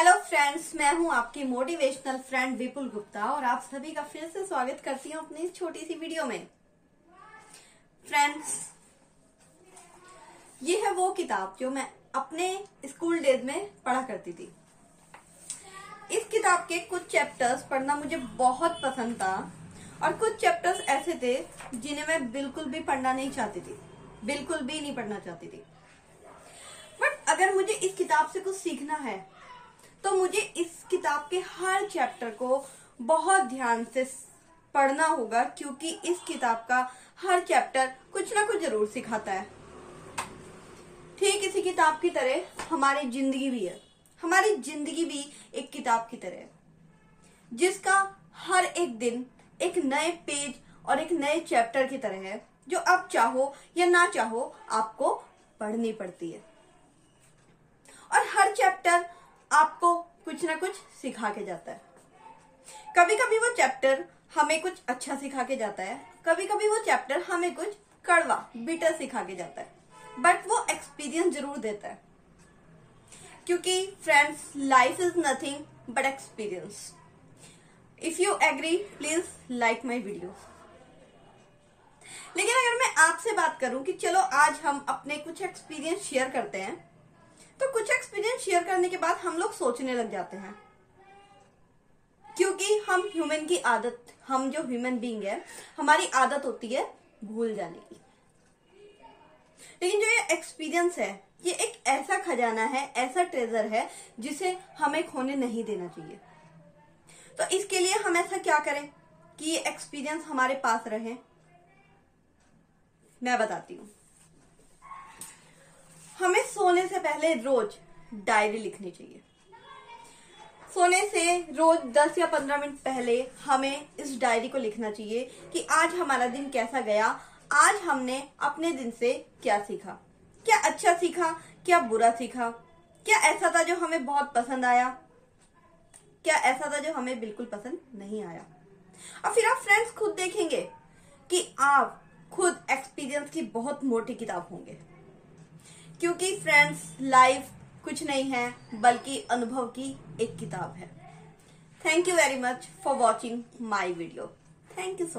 Hello friends मैं हूँ आपकी मोटिवेशनल फ्रेंड विपुल गुप्ता और आप सभी का फिर से स्वागत करती हूँ अपनी इस छोटी सी वीडियो में। फ्रेंड्स ये है वो किताब जो मैं अपने स्कूल डेज़ में पढ़ा करती थी। इस किताब के कुछ चैप्टर्स पढ़ना मुझे बहुत पसंद था और कुछ चैप्टर्स ऐसे थे जिन्हें मैं बिल्कुल भी पढ़ना नहीं चाहती थी। बिल्कुल भी नहीं पढ़ना चाहती थी। बट अगर मुझे इस किताब से कुछ सीखना है तो मुझे इस किताब के हर चैप्टर को बहुत ध्यान से पढ़ना होगा, क्योंकि इस किताब का हर चैप्टर कुछ ना कुछ ज़रूर सिखाता है। ठीक इसी किताब की तरह हमारी ज़िंदगी भी है। हमारी ज़िंदगी भी एक किताब की तरह है, जिसका हर एक दिन एक नए पेज और एक नए चैप्टर की तरह है, जो आप चाहो या ना चाहो आपको पढ़नी पड़ती है और हर चैप्टर आपको कुछ ना कुछ सिखा के जाता है। कभी कभी वो चैप्टर हमें कुछ अच्छा सिखा के जाता है। कभी कभी वो चैप्टर हमें कुछ कड़वा बिटर सिखा के जाता है। बट वो एक्सपीरियंस ज़रूर देता है। क्योंकि friends life is nothing but experience if you agree please like my video लेकिन अगर मैं आपसे बात करूँ कि चलो आज हम अपने कुछ एक्सपीरियंस शेयर करते हैं शेयर करने के बाद हम लोग सोचने लग जाते हैं। क्योंकि हम ह्यूमन की आदत, हम जो ह्यूमन बींग है, हमारी आदत होती है भूल जाने की। लेकिन जो ये एक्सपीरियंस है, ये एक ऐसा खजाना है, ऐसा ट्रेजर है, जिसे हमें खोने नहीं देना चाहिए। तो इसके लिए हम ऐसा क्या करें कि ये एक्सपीरियंस हमारे पास रहे? मैं बताती हूँ। हमें सोने से पहले रोज डायरी लिखनी चाहिए। सोने से रोज 10 या 15 मिनट पहले हमें इस डायरी को लिखना चाहिए कि आज हमारा दिन कैसा गया, आज हमने अपने दिन से क्या सीखा, क्या अच्छा सीखा, क्या बुरा सीखा, क्या ऐसा था जो हमें बहुत पसंद आया, क्या ऐसा था जो हमें बिल्कुल पसंद नहीं आया। और फिर आप फ्रेंड्स खुद देखेंगे कि आप खुद एक्सपीरियंस की बहुत मोटी किताब होंगे, क्योंकि फ्रेंड्स लाइफ कुछ नहीं है, बल्कि अनुभव की एक किताब है। Thank you very much for watching my video thank you so much